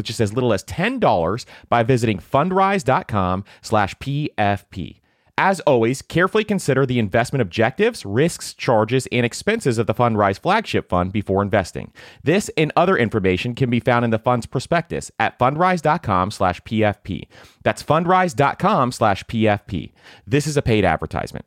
with just as little as $10 by visiting fundrise.com slash PFP. As always, carefully consider the investment objectives, risks, charges, and expenses of the Fundrise flagship fund before investing. This and other information can be found in the fund's prospectus at fundrise.com slash PFP. That's fundrise.com slash PFP. This is a paid advertisement.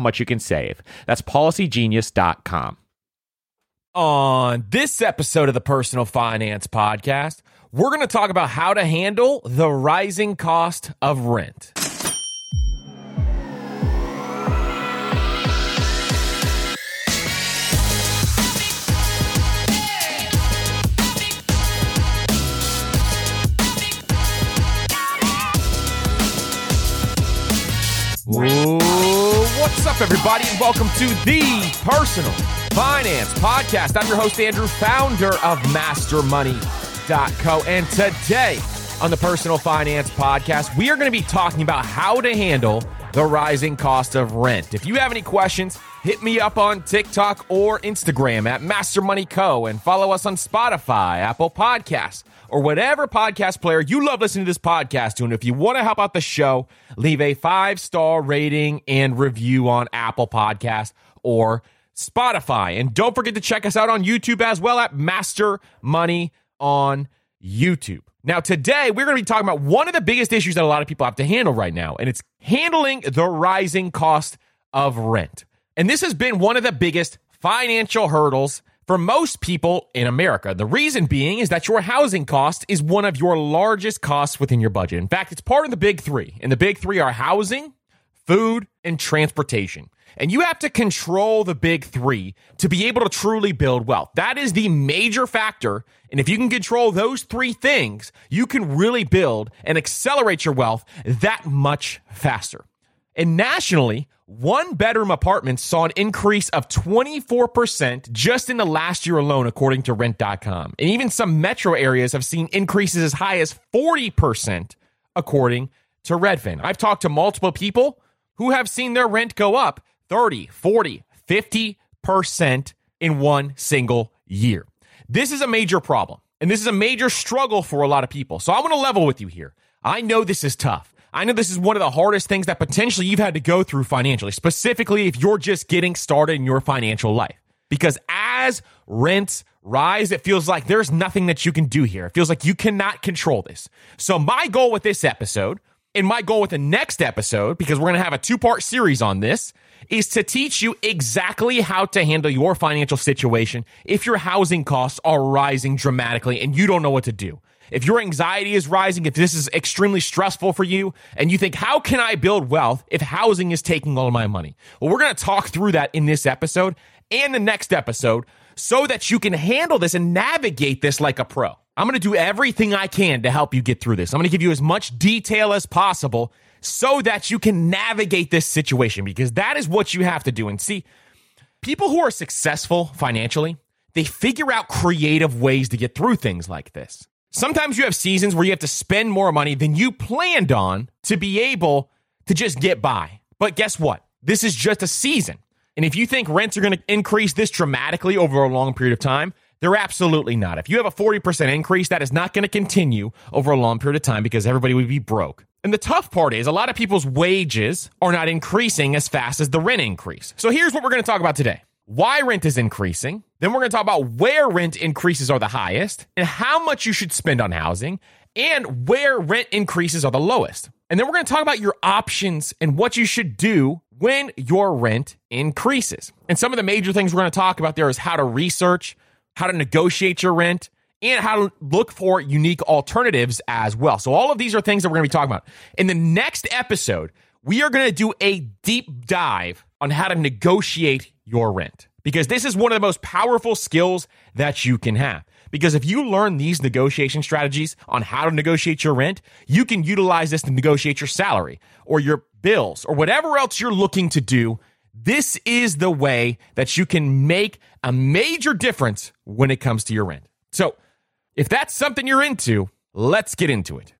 much you can save. That's policygenius.com. On this episode of the Personal Finance Podcast, we're going to talk about how to handle the rising cost of rent. What's up, everybody, and welcome to the Personal Finance Podcast. I'm your host, Andrew, founder of MasterMoney.co. And today on the Personal Finance Podcast, we are going to be talking about how to handle the rising cost of rent. If you have any questions, hit me up on TikTok or Instagram at MasterMoneyCo and follow us on Spotify, Apple Podcasts or whatever podcast player you love listening to this podcast to. And if you want to help out the show, leave a five star rating and review on Apple Podcast or Spotify. And don't forget to check us out on YouTube as well at Master Money on YouTube. Now, today we're going to be talking about one of the biggest issues that a lot of people have to handle right now, and it's handling the rising cost of rent. And this has been one of the biggest financial hurdles for most people in America. The reason being is that your housing cost is one of your largest costs within your budget. In fact, it's part of the big three. And the big three are housing, food, and transportation. And you have to control the big three to be able to truly build wealth. That is the major factor. And if you can control those three things, you can really build and accelerate your wealth that much faster. And nationally, one bedroom apartments saw an increase of 24% just in the last year alone, according to rent.com. And even some metro areas have seen increases as high as 40%, according to Redfin. I've talked to multiple people who have seen their rent go up 30, 40, 50% in one single year. This is a major problem, and this is a major struggle for a lot of people. So I want to level with you here. I know this is tough. I know this is one of the hardest things that potentially you've had to go through financially, specifically if you're just getting started in your financial life. Because as rents rise, it feels like there's nothing that you can do here. It feels like you cannot control this. So, my goal with this episode, and my goal with the next episode, because we're going to have a two part series on this, is to teach you exactly how to handle your financial situation if your housing costs are rising dramatically and you don't know what to do if your anxiety is rising, if this is extremely stressful for you, and you think, how can I build wealth if housing is taking all my money? Well, we're going to talk through that in this episode and the next episode so that you can handle this and navigate this like a pro. I'm going to do everything I can to help you get through this. I'm going to give you as much detail as possible so that you can navigate this situation because that is what you have to do. And see, people who are successful financially, they figure out creative ways to get through things like this. Sometimes you have seasons where you have to spend more money than you planned on to be able to just get by. But guess what? This is just a season. And if you think rents are going to increase this dramatically over a long period of time, they're absolutely not. If you have a 40% increase, that is not going to continue over a long period of time because everybody would be broke. And the tough part is a lot of people's wages are not increasing as fast as the rent increase. So here's what we're going to talk about today why rent is increasing. Then we're going to talk about where rent increases are the highest and how much you should spend on housing and where rent increases are the lowest. And then we're going to talk about your options and what you should do when your rent increases. And some of the major things we're going to talk about there is how to research, how to negotiate your rent, and how to look for unique alternatives as well. So, all of these are things that we're going to be talking about. In the next episode, we are going to do a deep dive on how to negotiate your rent because this is one of the most powerful skills that you can have. Because if you learn these negotiation strategies on how to negotiate your rent, you can utilize this to negotiate your salary or your bills or whatever else you're looking to do. This is the way that you can make a major difference when it comes to your rent. So, if that's something you're into, let's get into it.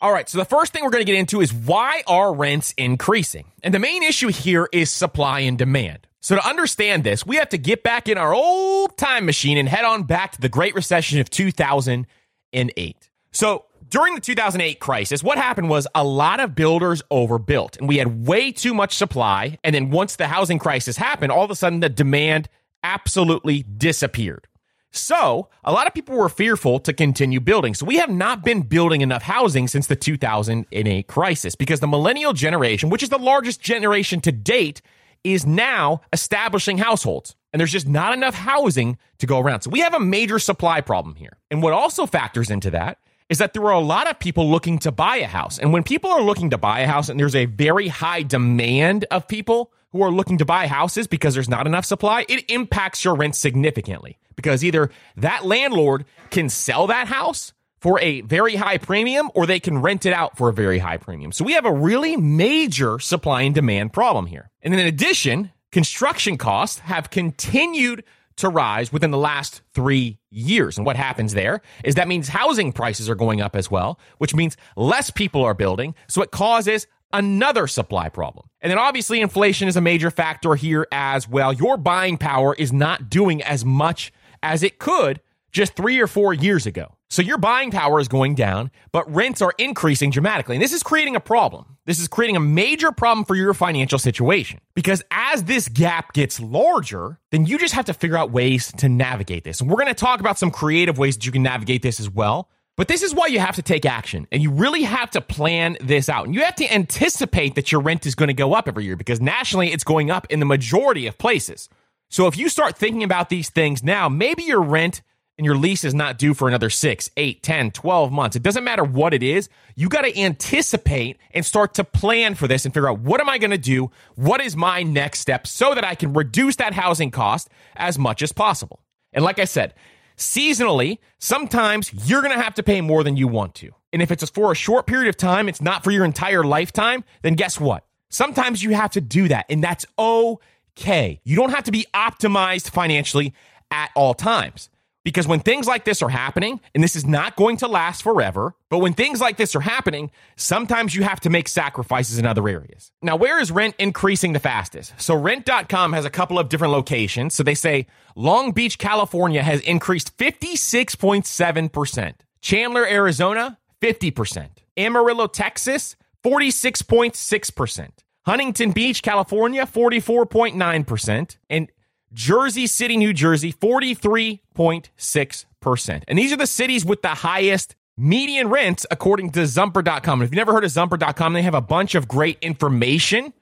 All right, so the first thing we're going to get into is why are rents increasing? And the main issue here is supply and demand. So to understand this, we have to get back in our old time machine and head on back to the Great Recession of 2008. So during the 2008 crisis, what happened was a lot of builders overbuilt and we had way too much supply. And then once the housing crisis happened, all of a sudden the demand absolutely disappeared. So, a lot of people were fearful to continue building. So, we have not been building enough housing since the 2008 crisis because the millennial generation, which is the largest generation to date, is now establishing households. And there's just not enough housing to go around. So, we have a major supply problem here. And what also factors into that is that there are a lot of people looking to buy a house. And when people are looking to buy a house and there's a very high demand of people, who are looking to buy houses because there's not enough supply, it impacts your rent significantly because either that landlord can sell that house for a very high premium or they can rent it out for a very high premium. So we have a really major supply and demand problem here. And in addition, construction costs have continued to rise within the last three years. And what happens there is that means housing prices are going up as well, which means less people are building. So it causes another supply problem. And then obviously inflation is a major factor here as well. Your buying power is not doing as much as it could just three or four years ago. So your buying power is going down, but rents are increasing dramatically. And this is creating a problem. This is creating a major problem for your financial situation because as this gap gets larger, then you just have to figure out ways to navigate this. And we're going to talk about some creative ways that you can navigate this as well. But this is why you have to take action and you really have to plan this out. And you have to anticipate that your rent is going to go up every year because nationally it's going up in the majority of places. So if you start thinking about these things now, maybe your rent and your lease is not due for another 6, 8, 10, 12 months. It doesn't matter what it is. You got to anticipate and start to plan for this and figure out what am I going to do? What is my next step so that I can reduce that housing cost as much as possible? And like I said, seasonally, sometimes you're going to have to pay more than you want to. And if it's for a short period of time, it's not for your entire lifetime, then guess what? Sometimes you have to do that, and that's okay. You don't have to be optimized financially at all times. Because when things like this are happening, and this is not going to last forever, but when things like this are happening, sometimes you have to make sacrifices in other areas. Now, where is rent increasing the fastest? So, rent.com has a couple of different locations. So, they say Long Beach, California has increased 56.7%, Chandler, Arizona, 50%, Amarillo, Texas, 46.6%, Huntington Beach, California, 44.9%, and Jersey City, New Jersey, 43.6%. And these are the cities with the highest median rents according to Zumper.com. If you've never heard of Zumper.com, they have a bunch of great information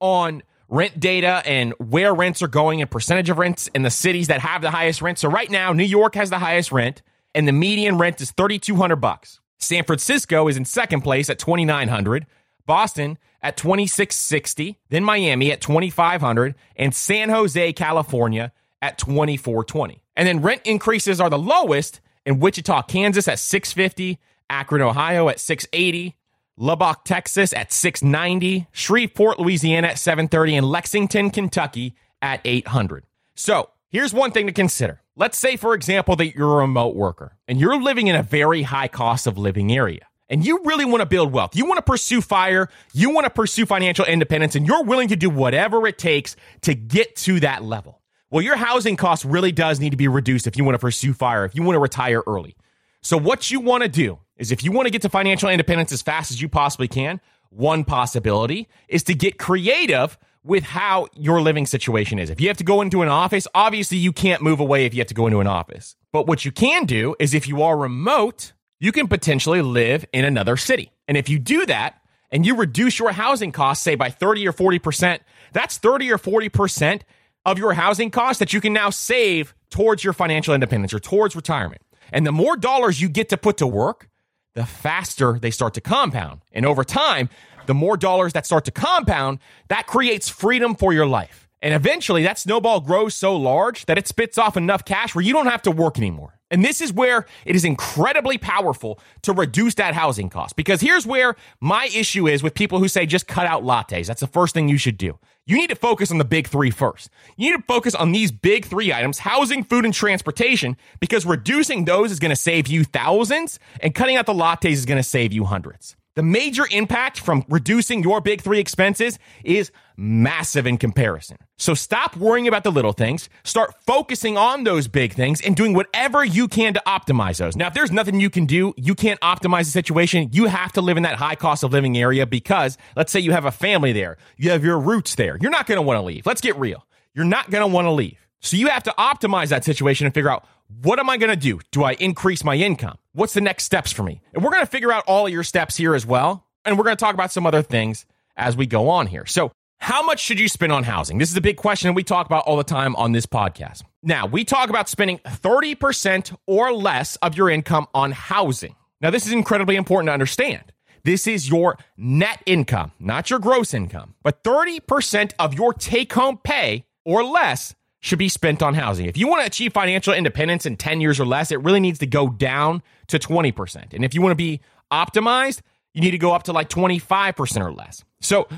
on rent data and where rents are going and percentage of rents in the cities that have the highest rent. So right now, New York has the highest rent and the median rent is 3200 bucks. San Francisco is in second place at 2900. Boston at 2660, then Miami at 2500 and San Jose, California at 2420. And then rent increases are the lowest in Wichita, Kansas at 650, Akron, Ohio at 680, Lubbock, Texas at 690, Shreveport, Louisiana at 730, and Lexington, Kentucky at 800. So here's one thing to consider. Let's say, for example, that you're a remote worker and you're living in a very high cost of living area and you really want to build wealth. You want to pursue fire. You want to pursue financial independence and you're willing to do whatever it takes to get to that level. Well, your housing cost really does need to be reduced if you want to pursue fire, if you want to retire early. So what you want to do is if you want to get to financial independence as fast as you possibly can, one possibility is to get creative with how your living situation is. If you have to go into an office, obviously you can't move away if you have to go into an office. But what you can do is if you are remote, you can potentially live in another city. And if you do that and you reduce your housing costs, say by 30 or 40%, that's 30 or 40% of your housing costs that you can now save towards your financial independence or towards retirement. And the more dollars you get to put to work, the faster they start to compound. And over time, the more dollars that start to compound, that creates freedom for your life. And eventually that snowball grows so large that it spits off enough cash where you don't have to work anymore. And this is where it is incredibly powerful to reduce that housing cost. Because here's where my issue is with people who say just cut out lattes. That's the first thing you should do. You need to focus on the big three first. You need to focus on these big three items housing, food, and transportation because reducing those is going to save you thousands and cutting out the lattes is going to save you hundreds. The major impact from reducing your big three expenses is massive in comparison. So stop worrying about the little things, start focusing on those big things and doing whatever you can to optimize those. Now, if there's nothing you can do, you can't optimize the situation, you have to live in that high cost of living area because let's say you have a family there, you have your roots there. You're not going to want to leave. Let's get real. You're not going to want to leave. So you have to optimize that situation and figure out what am I going to do? Do I increase my income? What's the next steps for me? And we're going to figure out all your steps here as well. And we're going to talk about some other things as we go on here. So, how much should you spend on housing? This is a big question we talk about all the time on this podcast. Now, we talk about spending 30% or less of your income on housing. Now, this is incredibly important to understand. This is your net income, not your gross income, but 30% of your take home pay or less should be spent on housing. If you want to achieve financial independence in 10 years or less, it really needs to go down to 20%. And if you want to be optimized, you need to go up to like 25% or less. So,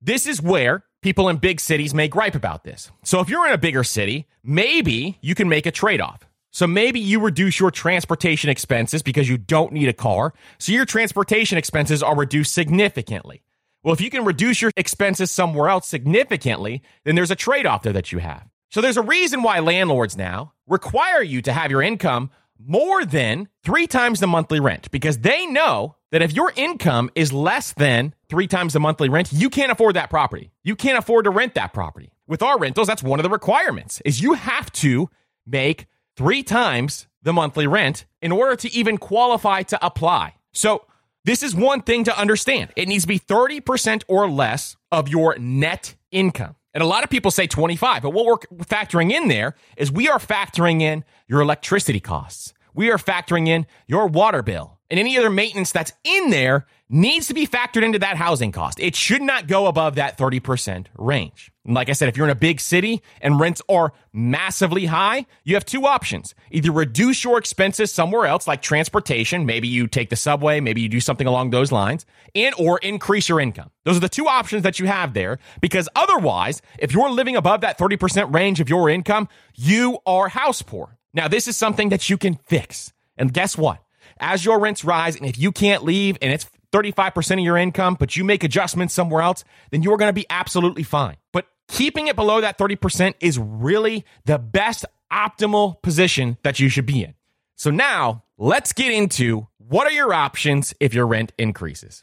this is where people in big cities may gripe about this. So, if you're in a bigger city, maybe you can make a trade off. So, maybe you reduce your transportation expenses because you don't need a car. So, your transportation expenses are reduced significantly. Well, if you can reduce your expenses somewhere else significantly, then there's a trade off there that you have. So there's a reason why landlords now require you to have your income more than three times the monthly rent because they know that if your income is less than three times the monthly rent, you can't afford that property. You can't afford to rent that property. With our rentals, that's one of the requirements is you have to make three times the monthly rent in order to even qualify to apply. So this is one thing to understand. It needs to be 30% or less of your net income. And a lot of people say 25, but what we're factoring in there is we are factoring in your electricity costs. We are factoring in your water bill and any other maintenance that's in there needs to be factored into that housing cost. It should not go above that 30% range. And like I said, if you're in a big city and rents are massively high, you have two options. Either reduce your expenses somewhere else, like transportation. Maybe you take the subway, maybe you do something along those lines, and or increase your income. Those are the two options that you have there because otherwise, if you're living above that 30% range of your income, you are house poor. Now, this is something that you can fix. And guess what? As your rents rise, and if you can't leave and it's 35% of your income, but you make adjustments somewhere else, then you're going to be absolutely fine. But keeping it below that 30% is really the best optimal position that you should be in. So now let's get into what are your options if your rent increases.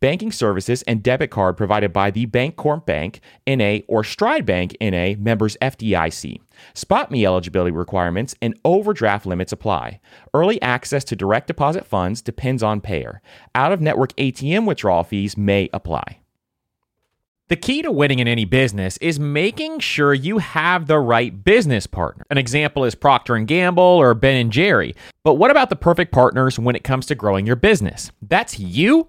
Banking services and debit card provided by the Bancorp Bank, NA, or Stride Bank, NA, members FDIC. SpotMe eligibility requirements and overdraft limits apply. Early access to direct deposit funds depends on payer. Out of network ATM withdrawal fees may apply. The key to winning in any business is making sure you have the right business partner. An example is Procter and Gamble or Ben and Jerry. But what about the perfect partners when it comes to growing your business? That's you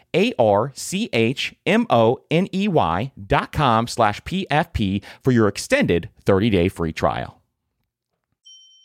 A R C H M O N E Y dot com slash PFP for your extended 30 day free trial.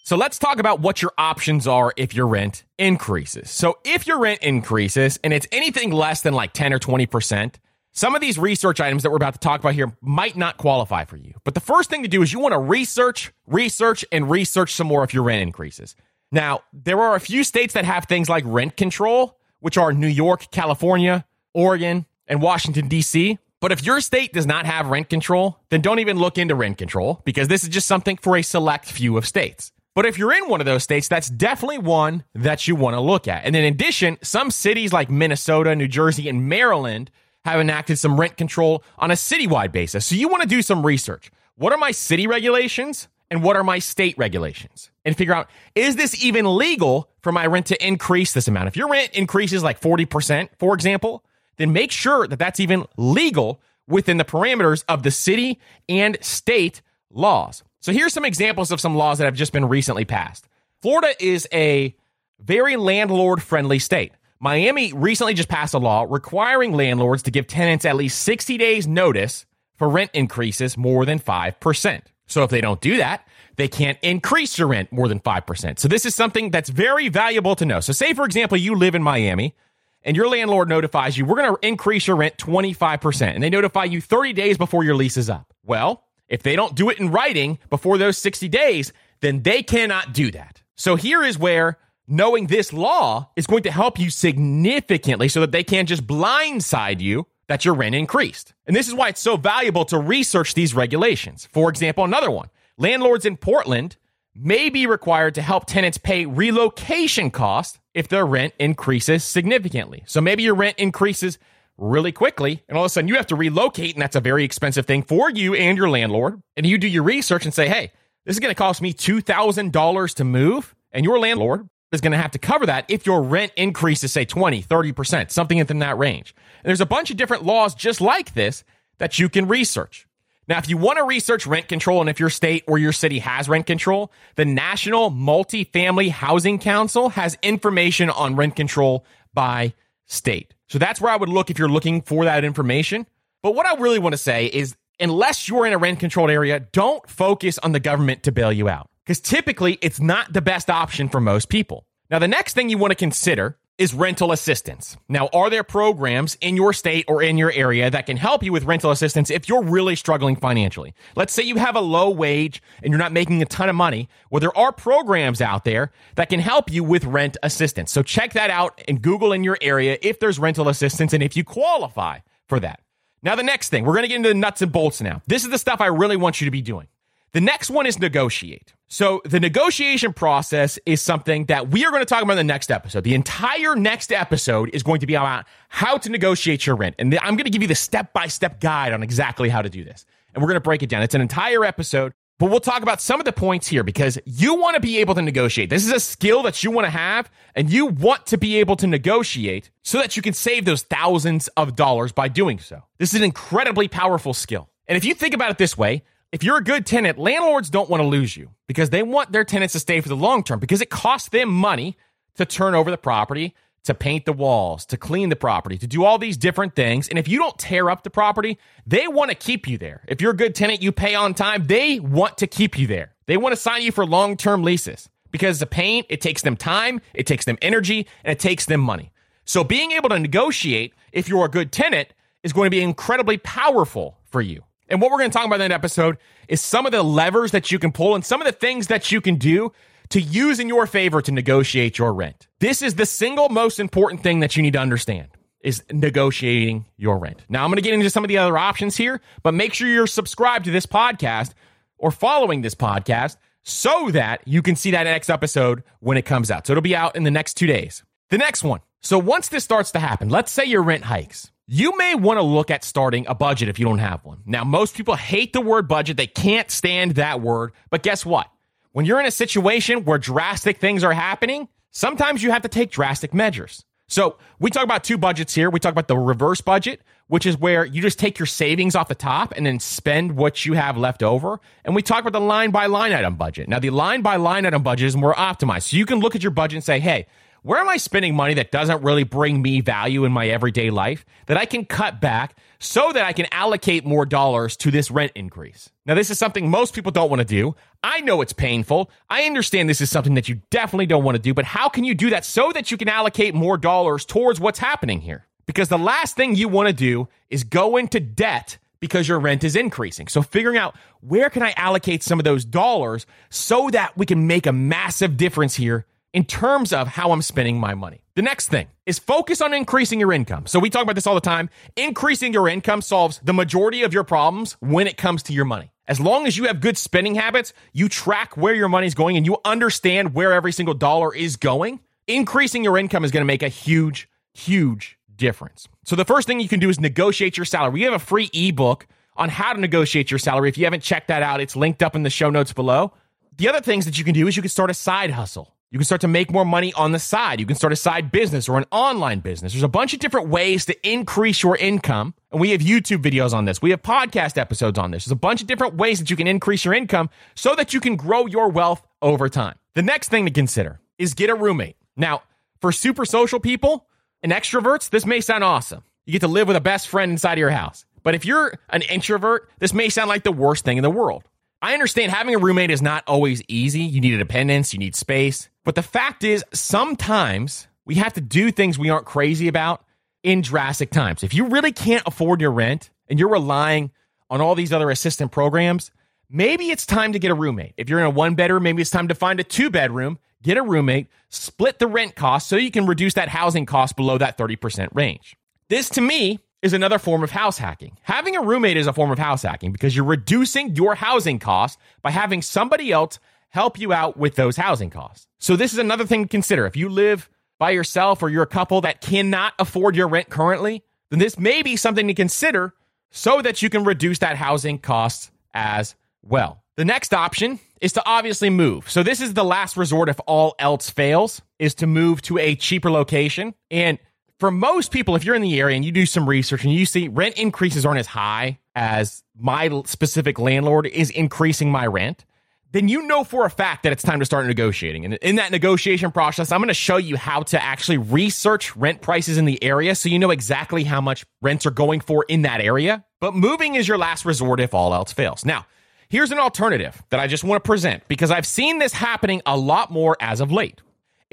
So let's talk about what your options are if your rent increases. So if your rent increases and it's anything less than like 10 or 20%, some of these research items that we're about to talk about here might not qualify for you. But the first thing to do is you want to research, research, and research some more if your rent increases. Now, there are a few states that have things like rent control, which are New York, California, Oregon, and Washington, D.C. But if your state does not have rent control, then don't even look into rent control because this is just something for a select few of states. But if you're in one of those states, that's definitely one that you want to look at. And in addition, some cities like Minnesota, New Jersey, and Maryland have enacted some rent control on a citywide basis. So you want to do some research. What are my city regulations and what are my state regulations? And figure out, is this even legal for my rent to increase this amount? If your rent increases like 40%, for example, then make sure that that's even legal within the parameters of the city and state laws. So here's some examples of some laws that have just been recently passed. Florida is a very landlord friendly state. Miami recently just passed a law requiring landlords to give tenants at least 60 days notice for rent increases more than 5%. So if they don't do that, they can't increase your rent more than 5%. So this is something that's very valuable to know. So say for example you live in Miami and your landlord notifies you, we're going to increase your rent 25%, and they notify you 30 days before your lease is up. Well, if they don't do it in writing before those 60 days, then they cannot do that. So here is where knowing this law is going to help you significantly so that they can't just blindside you that your rent increased. And this is why it's so valuable to research these regulations. For example, another one landlords in Portland may be required to help tenants pay relocation costs if their rent increases significantly. So maybe your rent increases really quickly, and all of a sudden you have to relocate, and that's a very expensive thing for you and your landlord. And you do your research and say, hey, this is going to cost me $2,000 to move, and your landlord is going to have to cover that if your rent increases, say 20, 30%, something within that range. And there's a bunch of different laws just like this that you can research. Now, if you want to research rent control and if your state or your city has rent control, the National Multifamily Housing Council has information on rent control by state. So that's where I would look if you're looking for that information. But what I really want to say is unless you're in a rent controlled area, don't focus on the government to bail you out because typically it's not the best option for most people. Now, the next thing you want to consider is rental assistance. Now, are there programs in your state or in your area that can help you with rental assistance if you're really struggling financially? Let's say you have a low wage and you're not making a ton of money. Well, there are programs out there that can help you with rent assistance. So check that out and Google in your area if there's rental assistance and if you qualify for that. Now, the next thing, we're going to get into the nuts and bolts now. This is the stuff I really want you to be doing. The next one is negotiate. So the negotiation process is something that we are going to talk about in the next episode. The entire next episode is going to be about how to negotiate your rent. And I'm going to give you the step by step guide on exactly how to do this. And we're going to break it down. It's an entire episode, but we'll talk about some of the points here because you want to be able to negotiate. This is a skill that you want to have and you want to be able to negotiate so that you can save those thousands of dollars by doing so. This is an incredibly powerful skill. And if you think about it this way, if you're a good tenant, landlords don't want to lose you because they want their tenants to stay for the long term because it costs them money to turn over the property, to paint the walls, to clean the property, to do all these different things. And if you don't tear up the property, they want to keep you there. If you're a good tenant, you pay on time, they want to keep you there. They want to sign you for long term leases because the paint, it takes them time, it takes them energy, and it takes them money. So being able to negotiate if you're a good tenant is going to be incredibly powerful for you. And what we're going to talk about in that episode is some of the levers that you can pull and some of the things that you can do to use in your favor to negotiate your rent. This is the single most important thing that you need to understand is negotiating your rent. Now, I'm going to get into some of the other options here, but make sure you're subscribed to this podcast or following this podcast so that you can see that next episode when it comes out. So it'll be out in the next two days. The next one. So once this starts to happen, let's say your rent hikes. You may want to look at starting a budget if you don't have one. Now, most people hate the word budget. They can't stand that word. But guess what? When you're in a situation where drastic things are happening, sometimes you have to take drastic measures. So we talk about two budgets here. We talk about the reverse budget, which is where you just take your savings off the top and then spend what you have left over. And we talk about the line by line item budget. Now, the line by line item budget is more optimized. So you can look at your budget and say, hey, where am I spending money that doesn't really bring me value in my everyday life that I can cut back so that I can allocate more dollars to this rent increase? Now, this is something most people don't want to do. I know it's painful. I understand this is something that you definitely don't want to do, but how can you do that so that you can allocate more dollars towards what's happening here? Because the last thing you want to do is go into debt because your rent is increasing. So figuring out where can I allocate some of those dollars so that we can make a massive difference here in terms of how I'm spending my money. The next thing is focus on increasing your income. So we talk about this all the time. Increasing your income solves the majority of your problems when it comes to your money. As long as you have good spending habits, you track where your money's going and you understand where every single dollar is going, increasing your income is going to make a huge, huge difference. So the first thing you can do is negotiate your salary. We have a free ebook on how to negotiate your salary. If you haven't checked that out, it's linked up in the show notes below. The other things that you can do is you can start a side hustle. You can start to make more money on the side. You can start a side business or an online business. There's a bunch of different ways to increase your income. And we have YouTube videos on this. We have podcast episodes on this. There's a bunch of different ways that you can increase your income so that you can grow your wealth over time. The next thing to consider is get a roommate. Now, for super social people and extroverts, this may sound awesome. You get to live with a best friend inside of your house. But if you're an introvert, this may sound like the worst thing in the world. I understand having a roommate is not always easy. You need independence, you need space. But the fact is, sometimes we have to do things we aren't crazy about in drastic times. If you really can't afford your rent and you're relying on all these other assistant programs, maybe it's time to get a roommate. If you're in a one bedroom, maybe it's time to find a two bedroom, get a roommate, split the rent cost so you can reduce that housing cost below that 30% range. This to me is another form of house hacking. Having a roommate is a form of house hacking because you're reducing your housing costs by having somebody else help you out with those housing costs. So this is another thing to consider. If you live by yourself or you're a couple that cannot afford your rent currently, then this may be something to consider so that you can reduce that housing costs as well. The next option is to obviously move. So this is the last resort if all else fails is to move to a cheaper location. And for most people, if you're in the area and you do some research and you see rent increases aren't as high as my specific landlord is increasing my rent, then you know for a fact that it's time to start negotiating. And in that negotiation process, I'm going to show you how to actually research rent prices in the area so you know exactly how much rents are going for in that area. But moving is your last resort if all else fails. Now, here's an alternative that I just want to present because I've seen this happening a lot more as of late.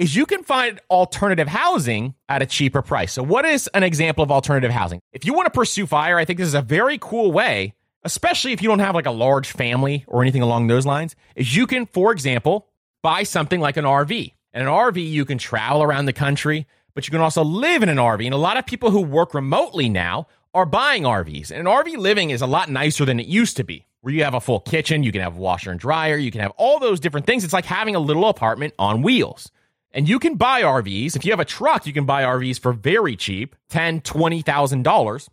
Is you can find alternative housing at a cheaper price. So, what is an example of alternative housing? If you want to pursue fire, I think this is a very cool way, especially if you don't have like a large family or anything along those lines, is you can, for example, buy something like an RV. And an RV, you can travel around the country, but you can also live in an RV. And a lot of people who work remotely now are buying RVs. And an RV living is a lot nicer than it used to be, where you have a full kitchen, you can have washer and dryer, you can have all those different things. It's like having a little apartment on wheels. And you can buy RVs. If you have a truck, you can buy RVs for very cheap, ten, twenty thousand dollars.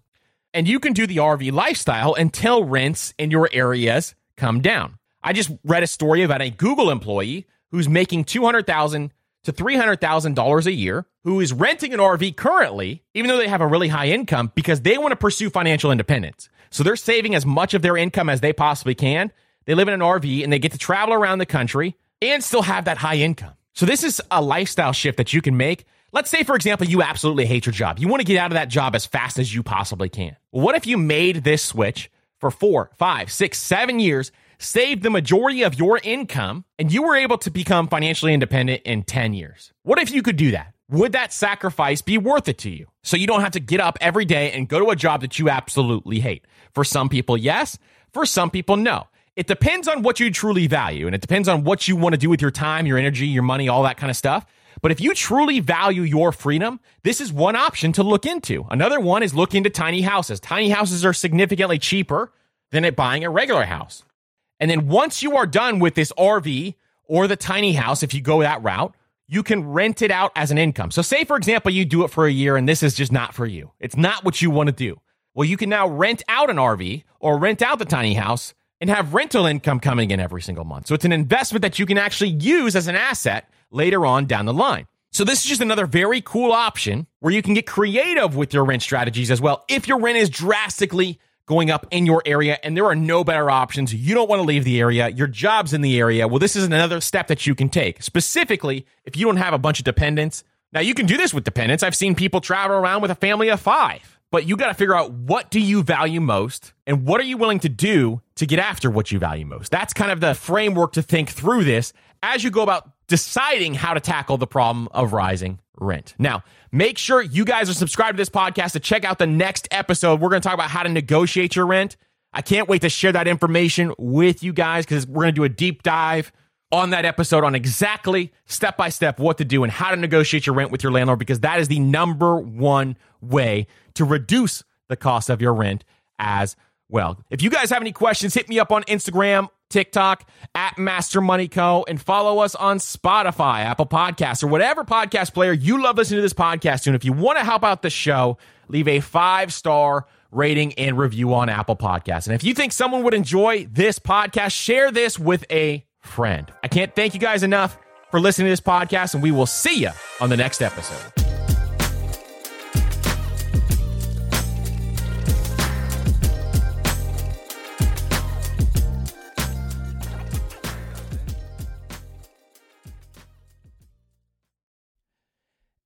And you can do the RV lifestyle until rents in your areas come down. I just read a story about a Google employee who's making two hundred thousand to three hundred thousand dollars a year, who is renting an RV currently, even though they have a really high income, because they want to pursue financial independence. So they're saving as much of their income as they possibly can. They live in an RV and they get to travel around the country and still have that high income. So this is a lifestyle shift that you can make. Let's say, for example, you absolutely hate your job. You want to get out of that job as fast as you possibly can. What if you made this switch for four, five, six, seven years, saved the majority of your income, and you were able to become financially independent in 10 years? What if you could do that? Would that sacrifice be worth it to you? So you don't have to get up every day and go to a job that you absolutely hate. For some people, yes. For some people, no. It depends on what you truly value and it depends on what you want to do with your time, your energy, your money, all that kind of stuff. But if you truly value your freedom, this is one option to look into. Another one is look into tiny houses. Tiny houses are significantly cheaper than at buying a regular house. And then once you are done with this RV or the tiny house, if you go that route, you can rent it out as an income. So say, for example, you do it for a year and this is just not for you. It's not what you want to do. Well, you can now rent out an RV or rent out the tiny house and have rental income coming in every single month. So it's an investment that you can actually use as an asset later on down the line. So this is just another very cool option where you can get creative with your rent strategies as well. If your rent is drastically going up in your area and there are no better options, you don't want to leave the area, your job's in the area. Well, this is another step that you can take. Specifically, if you don't have a bunch of dependents. Now you can do this with dependents. I've seen people travel around with a family of 5 but you got to figure out what do you value most and what are you willing to do to get after what you value most. That's kind of the framework to think through this as you go about deciding how to tackle the problem of rising rent. Now, make sure you guys are subscribed to this podcast to check out the next episode. We're going to talk about how to negotiate your rent. I can't wait to share that information with you guys because we're going to do a deep dive on that episode on exactly step by step what to do and how to negotiate your rent with your landlord because that is the number one way to reduce the cost of your rent as well. If you guys have any questions, hit me up on Instagram, TikTok at Master Money Co. and follow us on Spotify, Apple Podcasts, or whatever podcast player you love listening to this podcast to. And if you want to help out the show, leave a five star rating and review on Apple Podcasts. And if you think someone would enjoy this podcast, share this with a friend. I can't thank you guys enough for listening to this podcast, and we will see you on the next episode.